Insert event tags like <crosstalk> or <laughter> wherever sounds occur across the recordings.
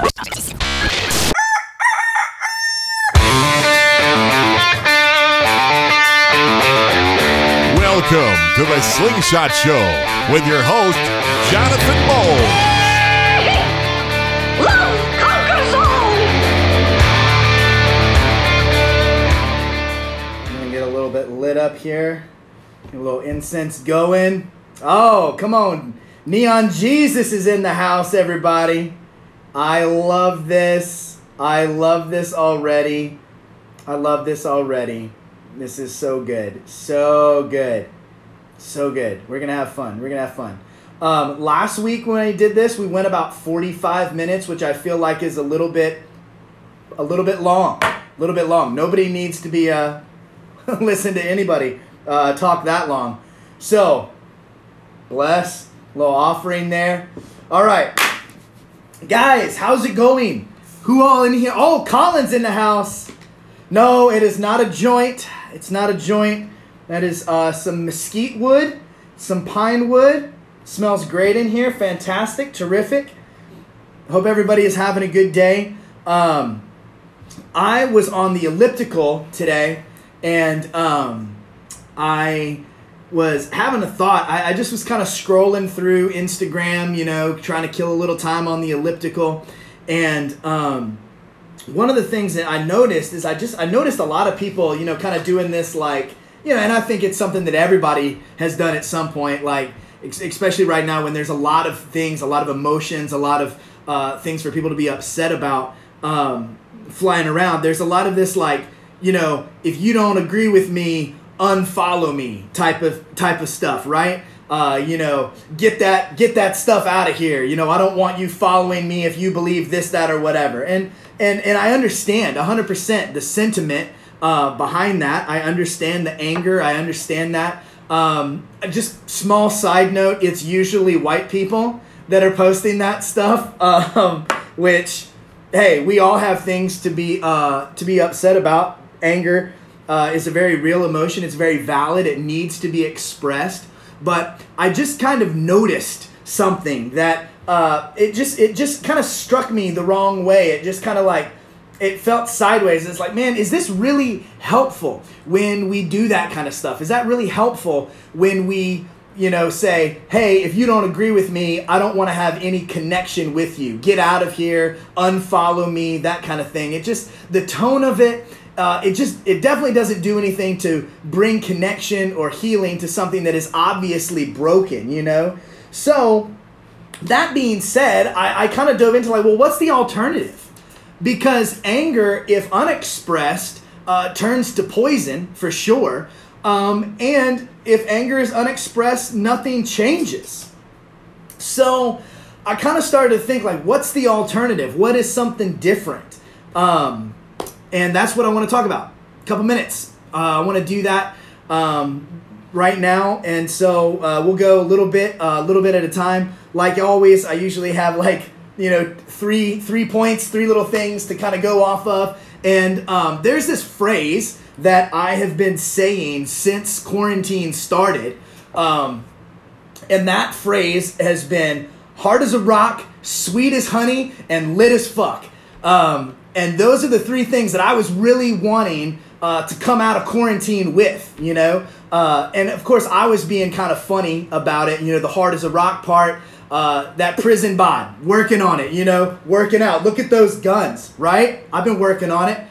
Welcome to the Slingshot Show with your host, Jonathan Moe. I'm gonna get a little bit lit up here. A little incense going. Oh, come on. Neon Jesus is in the house, everybody. I love this. I love this already. I love this already. This is so good. So good. So good. We're going to have fun. We're going to have fun. Um, last week when I did this, we went about 45 minutes, which I feel like is a little bit a little bit long. A little bit long. Nobody needs to be uh <laughs> listen to anybody uh, talk that long. So, bless. Little offering there. All right. Guys, how's it going? Who all in here? Oh, Colin's in the house. No, it is not a joint. It's not a joint. That is uh, some mesquite wood, some pine wood. Smells great in here. Fantastic. Terrific. Hope everybody is having a good day. Um, I was on the elliptical today and um, I was having a thought. I, I just was kind of scrolling through Instagram, you know, trying to kill a little time on the elliptical. And um, one of the things that I noticed is I just I noticed a lot of people, you know, kind of doing this like, you know, and I think it's something that everybody has done at some point, like especially right now when there's a lot of things, a lot of emotions, a lot of uh, things for people to be upset about um, flying around. There's a lot of this like, you know, if you don't agree with me, unfollow me type of type of stuff, right? Uh, you know, get that get that stuff out of here. You know, I don't want you following me if you believe this, that, or whatever. And and and I understand 100% the sentiment uh, behind that. I understand the anger. I understand that. Um, just small side note: it's usually white people that are posting that stuff, <laughs> um, which hey, we all have things to be uh, to be upset about. Anger uh, is a very real emotion. It's very valid. It needs to be expressed. But I just kind of noticed something that uh, it just it just kind of struck me the wrong way. It just kind of like it felt sideways. It's like, man, is this really helpful when we do that kind of stuff? Is that really helpful when we you know, say, hey, if you don't agree with me, I don't want to have any connection with you. Get out of here, unfollow me, that kind of thing. It just, the tone of it, uh, it just, it definitely doesn't do anything to bring connection or healing to something that is obviously broken, you know? So, that being said, I, I kind of dove into like, well, what's the alternative? Because anger, if unexpressed, uh, turns to poison for sure. Um, and if anger is unexpressed, nothing changes. So I kind of started to think like, what's the alternative? What is something different? Um, and that's what I want to talk about. A couple minutes. Uh, I want to do that um, right now, and so uh, we'll go a little bit, a uh, little bit at a time. Like always, I usually have like you know three three points, three little things to kind of go off of. And um, there's this phrase that I have been saying since quarantine started. Um, and that phrase has been hard as a rock, sweet as honey, and lit as fuck. Um, and those are the three things that I was really wanting uh, to come out of quarantine with, you know? Uh, and of course, I was being kind of funny about it, you know, the hard as a rock part. Uh, that prison bod, working on it, you know, working out. Look at those guns, right? I've been working on it.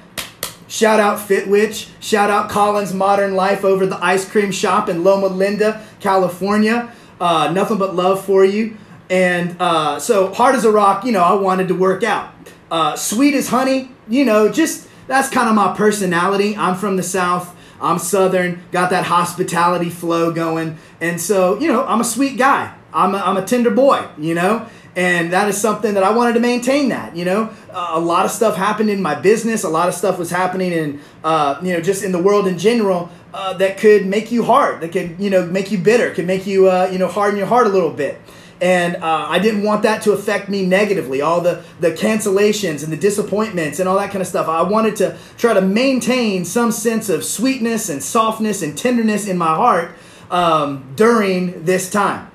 Shout out Fitwitch. Shout out Collins Modern Life over the ice cream shop in Loma Linda, California. Uh, nothing but love for you. And uh, so, hard as a rock, you know, I wanted to work out. Uh, sweet as honey, you know, just that's kind of my personality. I'm from the South. I'm Southern, got that hospitality flow going. And so, you know, I'm a sweet guy. I'm a, I'm a tender boy, you know? And that is something that I wanted to maintain. That you know, uh, a lot of stuff happened in my business. A lot of stuff was happening in uh, you know just in the world in general uh, that could make you hard. That could you know make you bitter. Could make you uh, you know harden your heart a little bit. And uh, I didn't want that to affect me negatively. All the the cancellations and the disappointments and all that kind of stuff. I wanted to try to maintain some sense of sweetness and softness and tenderness in my heart um, during this time.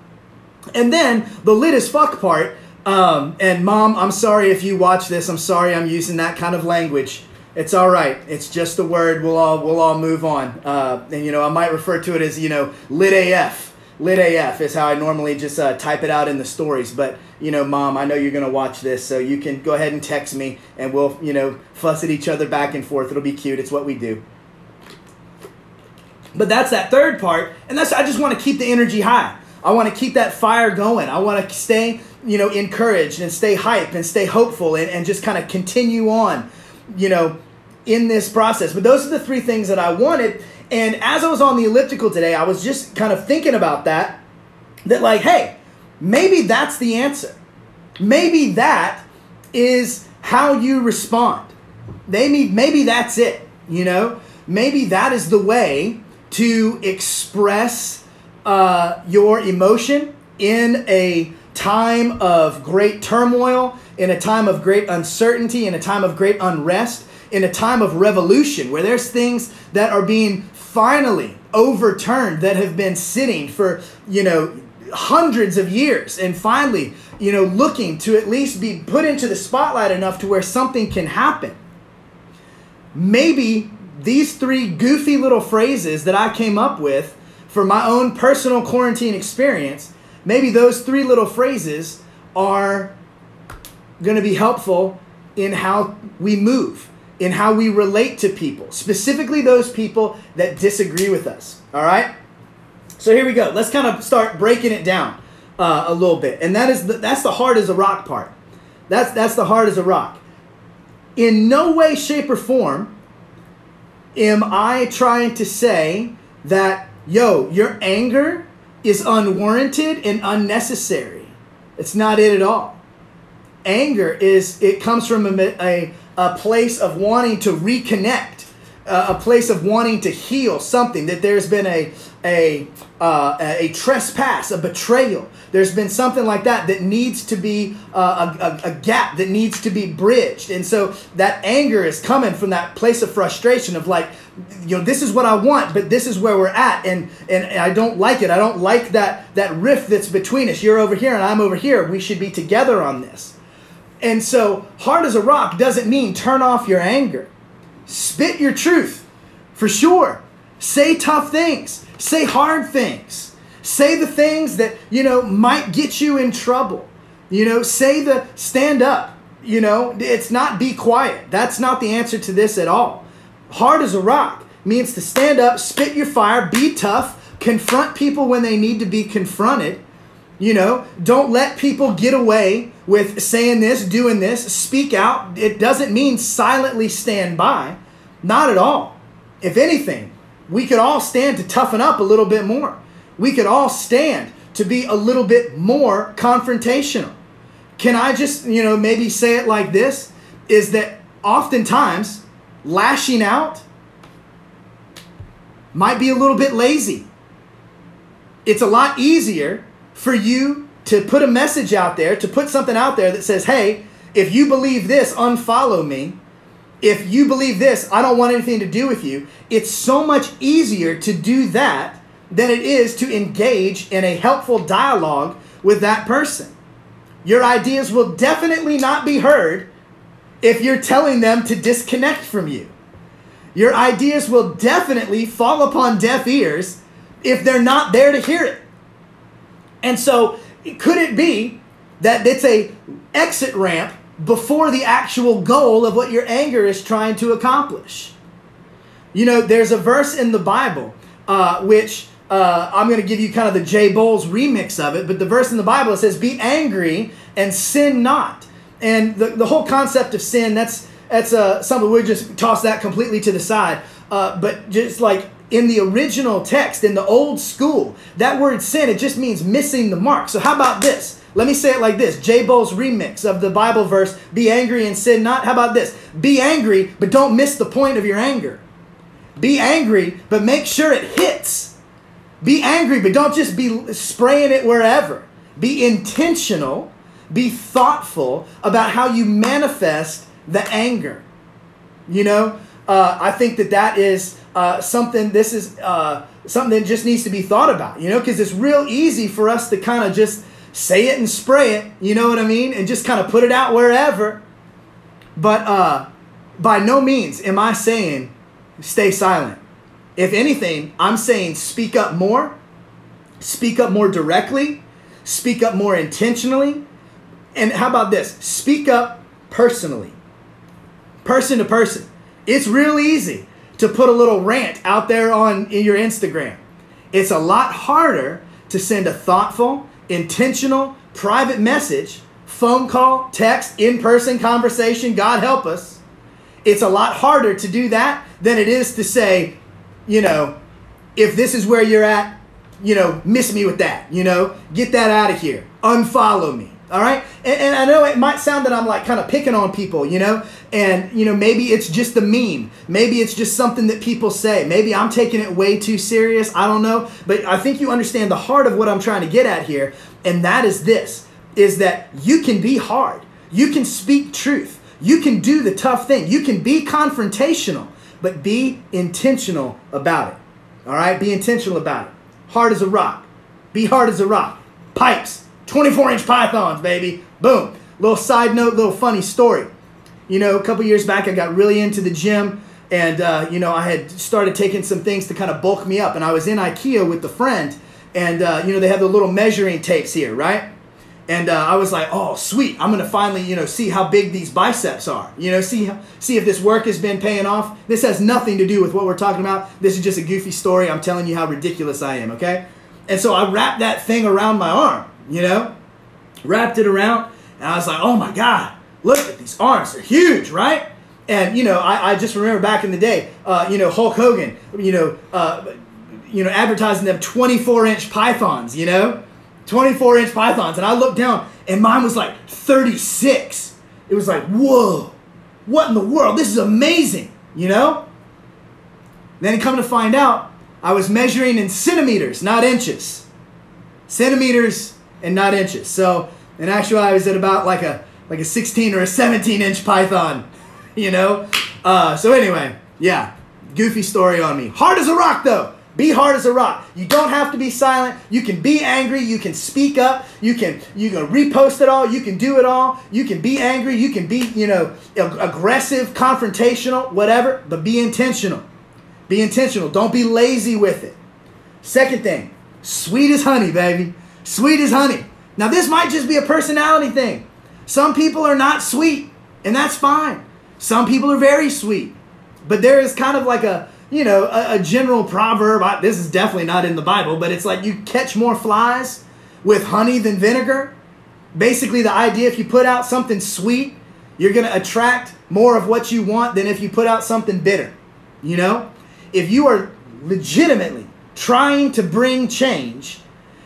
And then the lit as fuck part, Um, and mom, I'm sorry if you watch this. I'm sorry I'm using that kind of language. It's all right. It's just a word. We'll all we'll all move on. Uh, and you know, I might refer to it as you know, lit AF. Lit AF is how I normally just uh, type it out in the stories. But you know, mom, I know you're gonna watch this, so you can go ahead and text me, and we'll you know fuss at each other back and forth. It'll be cute. It's what we do. But that's that third part, and that's I just want to keep the energy high. I want to keep that fire going. I want to stay, you know, encouraged and stay hype and stay hopeful and, and just kind of continue on, you know, in this process. But those are the three things that I wanted. And as I was on the elliptical today, I was just kind of thinking about that. That, like, hey, maybe that's the answer. Maybe that is how you respond. Maybe, maybe that's it, you know? Maybe that is the way to express uh, your emotion in a time of great turmoil, in a time of great uncertainty, in a time of great unrest, in a time of revolution where there's things that are being finally overturned that have been sitting for, you know, hundreds of years and finally, you know, looking to at least be put into the spotlight enough to where something can happen. Maybe these three goofy little phrases that I came up with for my own personal quarantine experience, maybe those three little phrases are going to be helpful in how we move, in how we relate to people, specifically those people that disagree with us. All right? So here we go. Let's kind of start breaking it down uh, a little bit. And that is the, that's the hard as a rock part. That's that's the hard as a rock. In no way, shape, or form am I trying to say that, yo, your anger is unwarranted and unnecessary? It's not it at all. Anger is, it comes from a, a, a place of wanting to reconnect, a place of wanting to heal something, that there's been a, a, uh, a trespass, a betrayal. There's been something like that that needs to be uh, a, a, a, gap that needs to be bridged. And so that anger is coming from that place of frustration of like, you know, this is what I want, but this is where we're at. And, and I don't like it. I don't like that, that rift that's between us. You're over here and I'm over here. We should be together on this. And so hard as a rock doesn't mean turn off your anger. Spit your truth for sure. Say tough things Say hard things. Say the things that, you know, might get you in trouble. You know, say the stand up. You know, it's not be quiet. That's not the answer to this at all. Hard as a rock means to stand up, spit your fire, be tough, confront people when they need to be confronted. You know, don't let people get away with saying this, doing this, speak out. It doesn't mean silently stand by. Not at all. If anything, we could all stand to toughen up a little bit more. We could all stand to be a little bit more confrontational. Can I just, you know, maybe say it like this is that oftentimes lashing out might be a little bit lazy. It's a lot easier for you to put a message out there, to put something out there that says, hey, if you believe this, unfollow me if you believe this, I don't want anything to do with you. It's so much easier to do that than it is to engage in a helpful dialogue with that person. Your ideas will definitely not be heard if you're telling them to disconnect from you. Your ideas will definitely fall upon deaf ears if they're not there to hear it. And so, could it be that it's a exit ramp before the actual goal of what your anger is trying to accomplish. You know, there's a verse in the Bible uh, which uh, I'm going to give you kind of the J Bowles remix of it, but the verse in the Bible says, "Be angry and sin not." And the, the whole concept of sin that's that's uh, something we just toss that completely to the side. Uh, but just like in the original text, in the old school, that word sin it just means missing the mark. So how about this? Let me say it like this J Bowles remix of the Bible verse, be angry and sin not. How about this? Be angry, but don't miss the point of your anger. Be angry, but make sure it hits. Be angry, but don't just be spraying it wherever. Be intentional, be thoughtful about how you manifest the anger. You know, uh, I think that that is uh, something, this is uh, something that just needs to be thought about, you know, because it's real easy for us to kind of just say it and spray it, you know what I mean? And just kind of put it out wherever. But uh, by no means am I saying stay silent. If anything, I'm saying speak up more, speak up more directly, speak up more intentionally. And how about this? Speak up personally, person to person. It's real easy to put a little rant out there on your Instagram. It's a lot harder to send a thoughtful, intentional, private message, phone call, text, in person conversation, God help us. It's a lot harder to do that than it is to say, you know, if this is where you're at, you know, miss me with that, you know, get that out of here, unfollow me. All right. And, and, I know it might sound that I'm like kind of picking on people, you know, and, you know, maybe it's just a meme. Maybe it's just something that people say. Maybe I'm taking it way too serious. I don't know. But I think you understand the heart of what I'm trying to get at here. And that is this is that you can be hard. You can speak truth. You can do the tough thing. You can be confrontational, but be intentional about it. All right? Be intentional about it. Hard as a rock. Be hard as a rock. Pipes. 24 inch pythons, baby. Boom. Little side note, little funny story. You know, a couple years back, I got really into the gym and, uh, you know, I had started taking some things to kind of bulk me up. And I was in IKEA with the friend and, uh, you know, they have the little measuring tapes here, right? And uh, I was like, oh, sweet. I'm going to finally, you know, see how big these biceps are. You know, see, see if this work has been paying off. This has nothing to do with what we're talking about. This is just a goofy story. I'm telling you how ridiculous I am, okay? And so I wrapped that thing around my arm, you know? Wrapped it around. And I was like, oh my God, look at these arms. They're huge, right? And, you know, I, I just remember back in the day, uh, you know, Hulk Hogan, you know, uh, you know, advertising them 24 inch pythons, you know? 24 inch pythons. And I looked down and mine was like 36. It was like, whoa, what in the world? This is amazing, you know? Then come to find out, I was measuring in centimeters, not inches. Centimeters and not inches. So in actuality, I was at about like a like a 16 or a 17 inch python, <laughs> you know? Uh, so anyway, yeah, goofy story on me. Hard as a rock though. Be hard as a rock. You don't have to be silent. You can be angry. You can speak up. You can you can repost it all. You can do it all. You can be angry. You can be you know aggressive, confrontational, whatever. But be intentional. Be intentional. Don't be lazy with it. Second thing, sweet as honey, baby. Sweet as honey. Now this might just be a personality thing. Some people are not sweet, and that's fine. Some people are very sweet, but there is kind of like a you know, a, a general proverb. I, this is definitely not in the Bible, but it's like you catch more flies with honey than vinegar. Basically, the idea if you put out something sweet, you're going to attract more of what you want than if you put out something bitter. You know? If you are legitimately trying to bring change,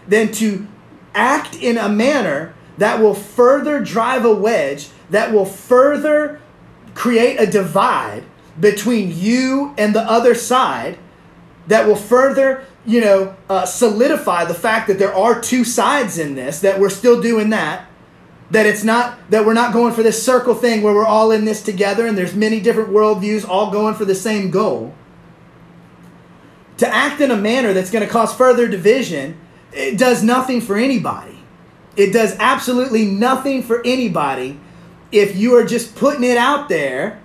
then to act in a manner that will further drive a wedge, that will further create a divide between you and the other side that will further you know uh, solidify the fact that there are two sides in this that we're still doing that that it's not that we're not going for this circle thing where we're all in this together and there's many different worldviews all going for the same goal. To act in a manner that's going to cause further division it does nothing for anybody it does absolutely nothing for anybody if you are just putting it out there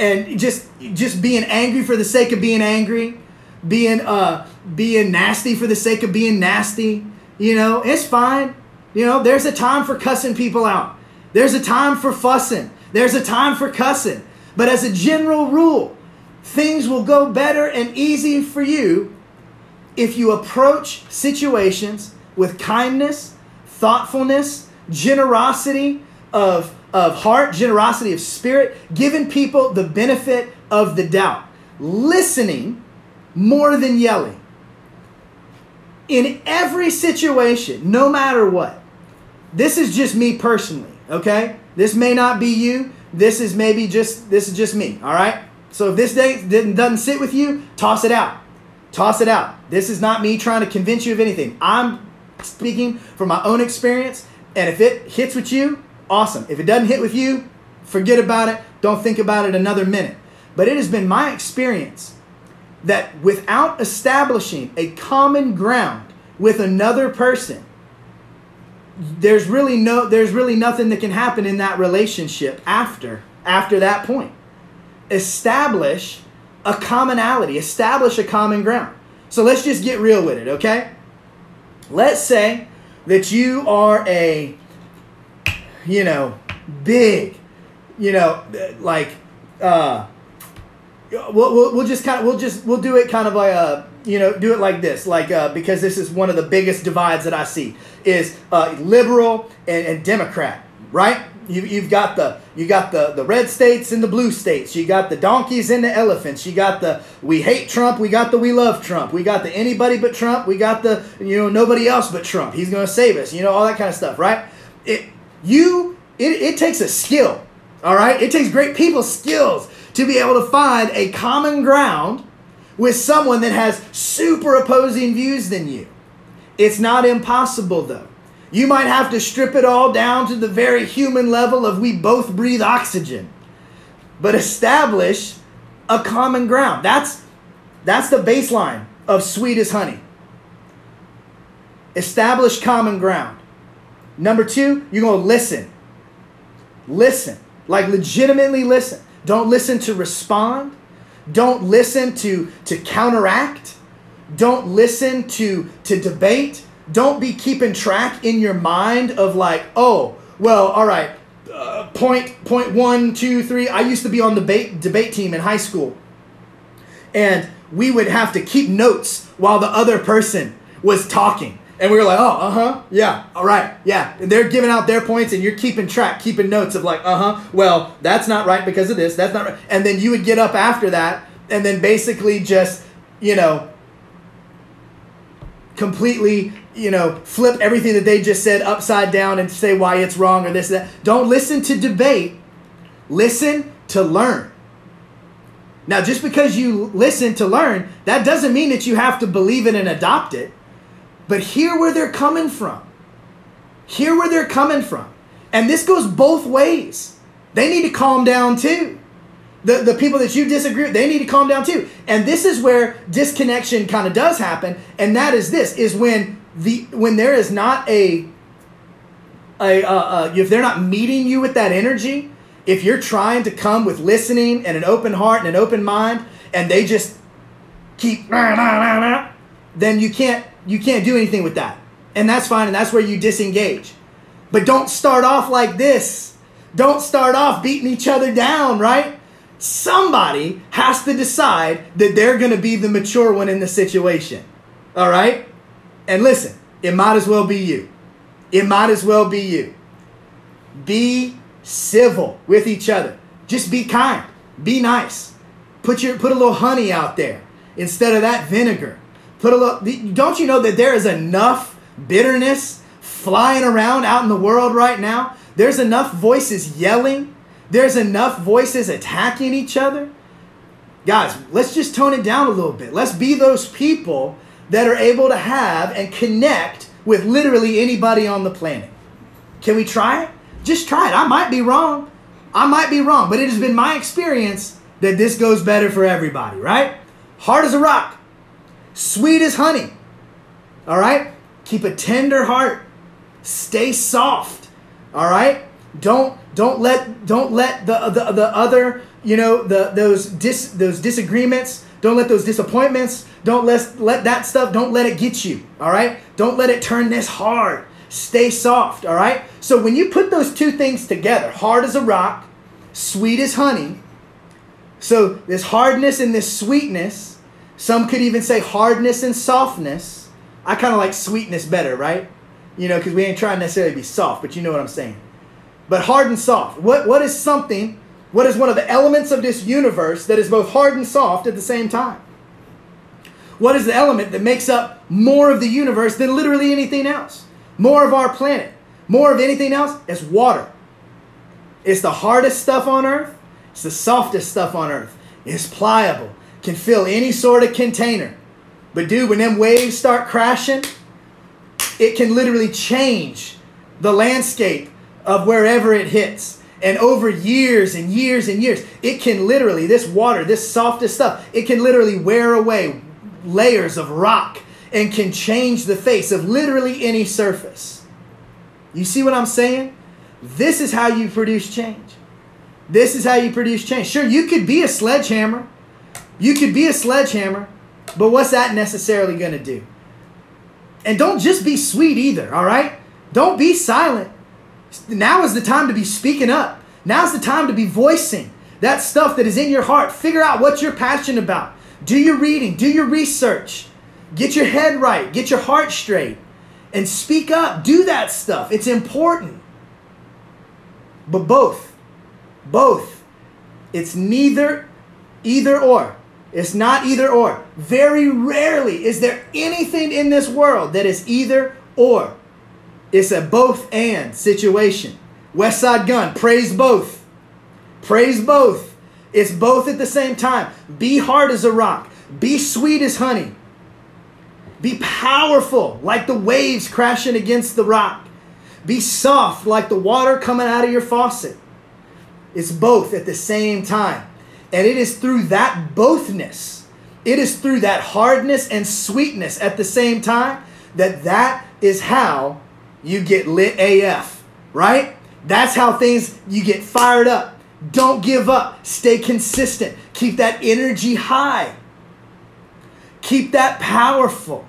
and just just being angry for the sake of being angry, being uh being nasty for the sake of being nasty. You know, it's fine. You know, there's a time for cussing people out. There's a time for fussing. There's a time for cussing. But as a general rule, things will go better and easy for you if you approach situations with kindness, thoughtfulness, generosity of of heart, generosity of spirit, giving people the benefit of the doubt, listening more than yelling. In every situation, no matter what, this is just me personally, okay? This may not be you. This is maybe just this is just me, all right? So if this day didn't doesn't sit with you, toss it out. Toss it out. This is not me trying to convince you of anything. I'm speaking from my own experience, and if it hits with you, awesome. If it doesn't hit with you, forget about it. Don't think about it another minute. But it has been my experience that without establishing a common ground with another person, there's really no there's really nothing that can happen in that relationship after after that point establish a commonality establish a common ground. So let's just get real with it okay? Let's say that you are a you know big you know like uh we'll, we'll, we'll just kind of we'll just we'll do it kind of like a you know do it like this like uh, because this is one of the biggest divides that i see is uh, liberal and, and democrat right you, you've got the you got the, the red states and the blue states. You got the donkeys and the elephants. You got the we hate trump we got the we love trump. We got the anybody but trump we got the you know nobody else but trump. He's to save us you know all that kind of stuff right? It you it, it takes a skill all right? It takes great people skills to be able to find a common ground with someone that has super opposing views than you. It's not impossible though. You might have to strip it all down to the very human level of we both breathe oxygen. But establish a common ground. That's that's the baseline of sweet as honey. Establish common ground. Number 2, you're going to listen. Listen. Like legitimately listen. Don't listen to respond. Don't listen to, to counteract. Don't listen to, to debate. Don't be keeping track in your mind of like, oh, well, all right, uh, point, point one, two, three. I used to be on the debate, debate team in high school. And we would have to keep notes while the other person was talking. And we were like, oh, uh huh, yeah, all right, yeah. And they're giving out their points, and you're keeping track, keeping notes of like, uh huh, well, that's not right because of this, that's not right. And then you would get up after that, and then basically just, you know, completely, you know, flip everything that they just said upside down and say why it's wrong or this, that. Don't listen to debate, listen to learn. Now, just because you listen to learn, that doesn't mean that you have to believe it and adopt it. But hear where they're coming from. Hear where they're coming from. And this goes both ways. They need to calm down too. The, the people that you disagree with, they need to calm down too. And this is where disconnection kind of does happen. And that is this is when the when there is not a a uh, uh, if they're not meeting you with that energy, if you're trying to come with listening and an open heart and an open mind, and they just keep then you can't you can't do anything with that. And that's fine, and that's where you disengage. But don't start off like this. Don't start off beating each other down, right? Somebody has to decide that they're going to be the mature one in the situation. All right? And listen, it might as well be you. It might as well be you. Be civil with each other. Just be kind. Be nice. Put your put a little honey out there instead of that vinegar. Put a little. Don't you know that there is enough bitterness flying around out in the world right now? There's enough voices yelling. There's enough voices attacking each other. Guys, let's just tone it down a little bit. Let's be those people that are able to have and connect with literally anybody on the planet. Can we try it? Just try it. I might be wrong. I might be wrong, but it has been my experience that this goes better for everybody, right? Hard as a rock, sweet as honey. All right? Keep a tender heart. Stay soft. All right? Don't don't let don't let the the, the other, you know, the those dis those disagreements, don't let those disappointments, don't let let that stuff, don't let it get you. All right? Don't let it turn this hard. Stay soft, all right? So when you put those two things together, hard as a rock, sweet as honey, so this hardness and this sweetness, some could even say hardness and softness. I kind of like sweetness better, right? You know, because we ain't trying necessarily to be soft, but you know what I'm saying. But hard and soft. What, what is something, what is one of the elements of this universe that is both hard and soft at the same time? What is the element that makes up more of the universe than literally anything else? More of our planet, more of anything else is water. It's the hardest stuff on earth, it's the softest stuff on earth. It's pliable, can fill any sort of container. But dude, when them waves start crashing, it can literally change the landscape of wherever it hits. And over years and years and years, it can literally, this water, this softest stuff, it can literally wear away layers of rock and can change the face of literally any surface. You see what I'm saying? This is how you produce change. This is how you produce change. Sure, you could be a sledgehammer. You could be a sledgehammer, but what's that necessarily going to do? And don't just be sweet either, all right? Don't be silent. Now is the time to be speaking up. Now's the time to be voicing that stuff that is in your heart. Figure out what you're passionate about. Do your reading, do your research. Get your head right, get your heart straight, and speak up. Do that stuff. It's important. But both, both. It's neither either or. It's not either or. Very rarely is there anything in this world that is either or. It's a both and situation. West Side Gun, praise both. Praise both. It's both at the same time. Be hard as a rock. Be sweet as honey. Be powerful like the waves crashing against the rock. Be soft like the water coming out of your faucet. It's both at the same time. And it is through that bothness, it is through that hardness and sweetness at the same time that that is how you get lit AF, right? That's how things, you get fired up. Don't give up. Stay consistent. Keep that energy high. Keep that powerful.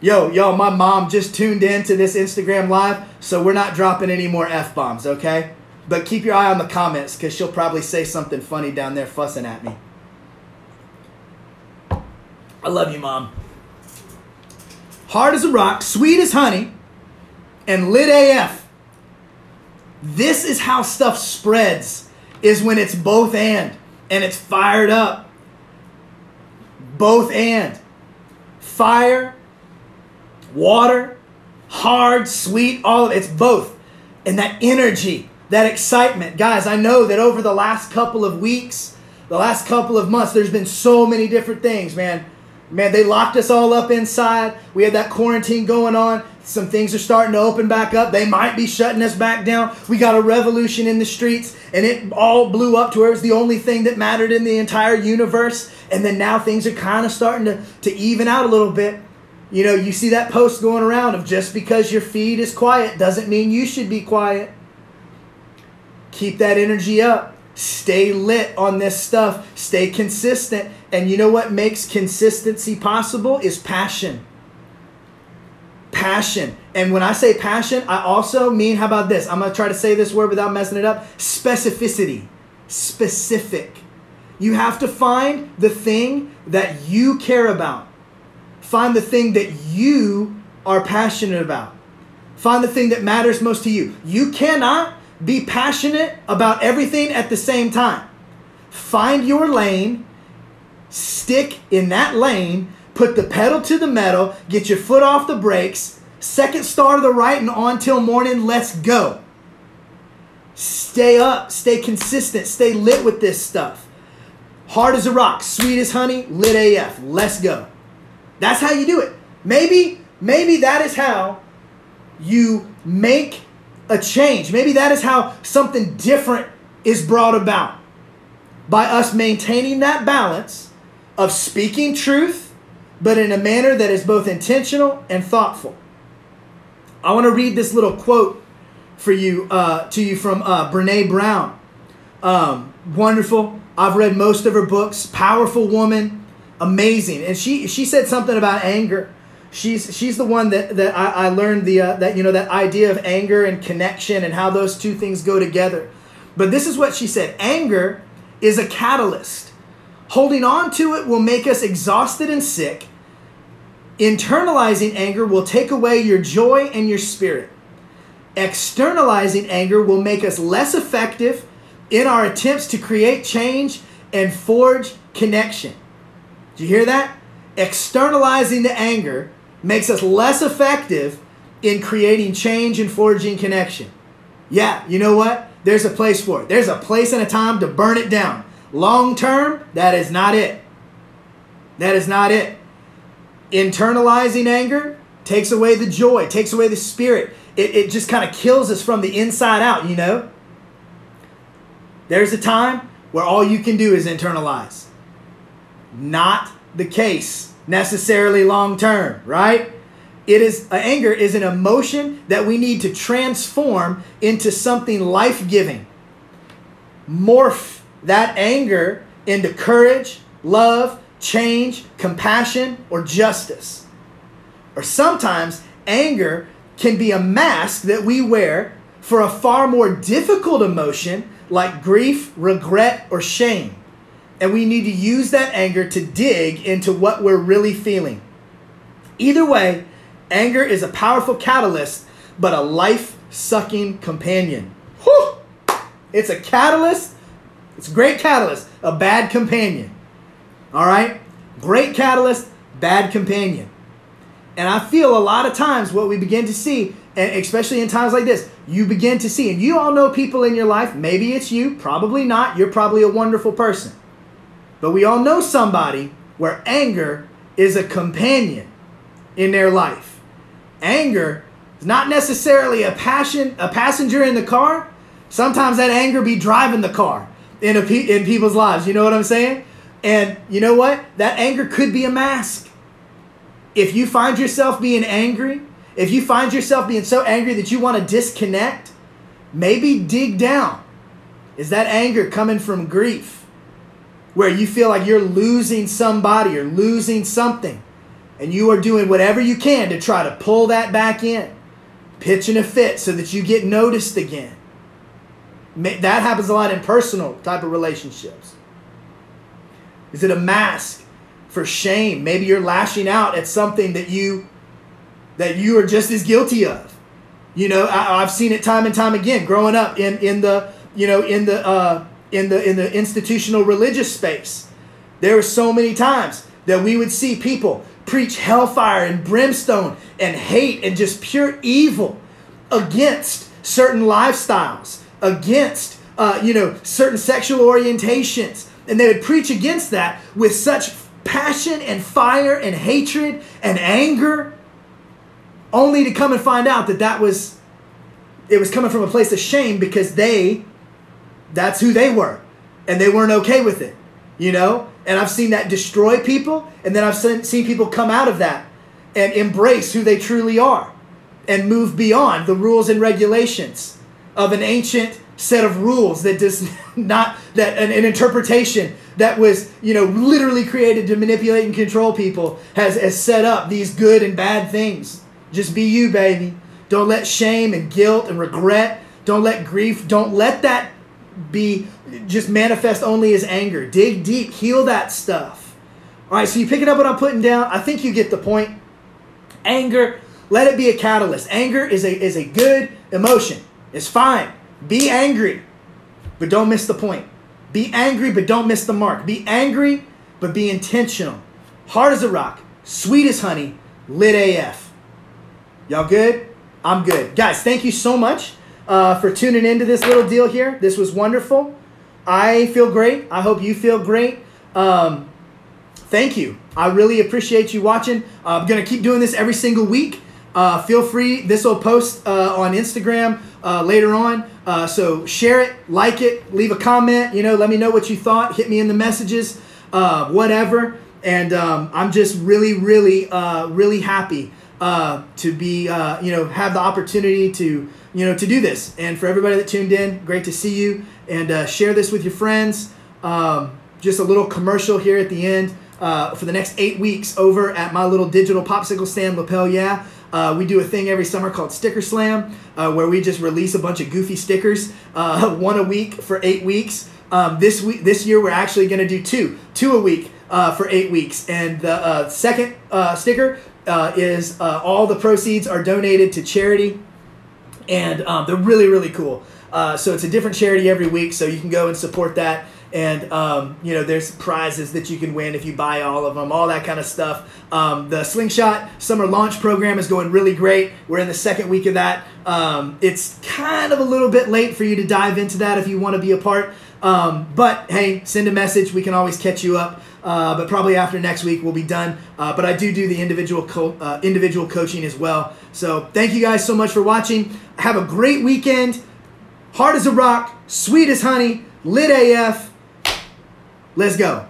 Yo, yo, my mom just tuned in to this Instagram live, so we're not dropping any more F bombs, okay? But keep your eye on the comments because she'll probably say something funny down there fussing at me. I love you, mom. Hard as a rock, sweet as honey, and lit AF. This is how stuff spreads, is when it's both and, and it's fired up. Both and. Fire, water, hard, sweet, all of it. It's both. And that energy that excitement. Guys, I know that over the last couple of weeks, the last couple of months, there's been so many different things, man. Man, they locked us all up inside. We had that quarantine going on. Some things are starting to open back up. They might be shutting us back down. We got a revolution in the streets, and it all blew up to where it was the only thing that mattered in the entire universe. And then now things are kind of starting to, to even out a little bit. You know, you see that post going around of just because your feed is quiet doesn't mean you should be quiet. Keep that energy up. Stay lit on this stuff. Stay consistent. And you know what makes consistency possible is passion. Passion. And when I say passion, I also mean, how about this? I'm going to try to say this word without messing it up specificity. Specific. You have to find the thing that you care about. Find the thing that you are passionate about. Find the thing that matters most to you. You cannot be passionate about everything at the same time. Find your lane, stick in that lane, put the pedal to the metal, get your foot off the brakes, second star to the right and on till morning, let's go. Stay up, stay consistent, stay lit with this stuff. Hard as a rock, sweet as honey, lit AF. Let's go. That's how you do it. Maybe, maybe that is how you make a change. Maybe that is how something different is brought about by us maintaining that balance of speaking truth, but in a manner that is both intentional and thoughtful. I want to read this little quote for you uh, to you from uh, Brene Brown. Um, wonderful. I've read most of her books. Powerful woman, amazing. And she she said something about anger she's she's the one that that I, I learned the uh, that you know that idea of anger and connection and how those two things go together. But this is what she said: anger is a catalyst. Holding on to it will make us exhausted and sick. Internalizing anger will take away your joy and your spirit. Externalizing anger will make us less effective in our attempts to create change and forge connection. Do you hear that? Externalizing the anger makes us less effective in creating change and forging connection. Yeah, you know what? There's a place for it. There's a place and a time to burn it down. Long term, that is not it. That is not it. Internalizing anger takes away the joy, takes away the spirit. It, it just kind of kills us from the inside out, you know? There's a time where all you can do is internalize. Not the case necessarily long term, right? It is anger is an emotion that we need to transform into something life-giving. Morph that anger into courage, love, change, compassion, or justice. Or sometimes anger can be a mask that we wear for a far more difficult emotion like grief, regret, or shame. And we need to use that anger to dig into what we're really feeling. Either way, anger is a powerful catalyst, but a life sucking companion. Whew! It's a catalyst, it's a great catalyst, a bad companion. All right? Great catalyst, bad companion. And I feel a lot of times what we begin to see, and especially in times like this, you begin to see, and you all know people in your life, maybe it's you, probably not, you're probably a wonderful person. But we all know somebody where anger is a companion in their life. Anger is not necessarily a passion, a passenger in the car. Sometimes that anger be driving the car in a in people's lives. You know what I'm saying? And you know what? That anger could be a mask. If you find yourself being angry, if you find yourself being so angry that you want to disconnect, maybe dig down. Is that anger coming from grief? Where you feel like you're losing somebody or losing something, and you are doing whatever you can to try to pull that back in, pitching a fit so that you get noticed again. That happens a lot in personal type of relationships. Is it a mask for shame? Maybe you're lashing out at something that you that you are just as guilty of. You know, I, have seen it time and time again growing up in in the you know in the uh, in the in the institutional religious space. There were so many times that we would see people preach hellfire and brimstone and hate and just pure evil against certain lifestyles, against uh, you know certain sexual orientations, and they would preach against that with such passion and fire and hatred and anger, only to come and find out that that was, it was coming from a place of shame because they, that's who they were. And they weren't okay with it, you know? And I've seen that destroy people, and then I've seen people come out of that and embrace who they truly are and move beyond the rules and regulations of an ancient set of rules that does <laughs> not that an, an, interpretation that was you know literally created to manipulate and control people has, has set up these good and bad things. Just be you baby. Don't let shame and guilt and regret don't let grief don't let that be just manifest only as anger. Dig deep heal that stuff. All right so you picking up what i'm putting down? I think you get the point. Anger let it be a catalyst. Anger is a is a good emotion it's fine be angry, but don't miss the point. Be angry, but don't miss the mark. Be angry, but be intentional. Hard as a rock, sweet as honey, lit AF. Y'all good? I'm good. Guys, thank you so much uh, for tuning into this little deal here. This was wonderful. I feel great. I hope you feel great. Um, thank you. I really appreciate you watching. Uh, I'm going to keep doing this every single week. Uh, feel free. This will post uh, on Instagram uh, later on. Uh, so share it, like it, leave a comment. You know, let me know what you thought. Hit me in the messages, uh, whatever. And um, I'm just really, really, uh, really happy to be, you know, have the opportunity to, you know, to do this. And for everybody that tuned in, great to see you. And share this with your friends. Um, just a little commercial here at the end. for the next eight weeks over at my little digital popsicle stand, Lapel Yeah. Uh, we do a thing every summer called Sticker Slam, uh, where we just release a bunch of goofy stickers, uh, <laughs> one a week for eight weeks. Um, this week, this year, we're actually going to do two, two a week uh, for eight weeks. And the uh, second uh, sticker is all the proceeds are donated to charity, and um, they're really, really cool. so it's a different charity every week, so you can go and support that and um, you know there's prizes that you can win if you buy all of them all that kind of stuff. Um, the slingshot summer launch program is going really great. We're in the second week of that. Um, it's kind of a little bit late for you to dive into that if you want to be a part. Um, but hey send a message. We can always catch you up. Uh, but probably after next week we'll be done. Uh, but i do do the individual co- uh, individual coaching as well. So thank you guys so much for watching. Have a great weekend. Hard as a rock sweet as honey lit af Let's go.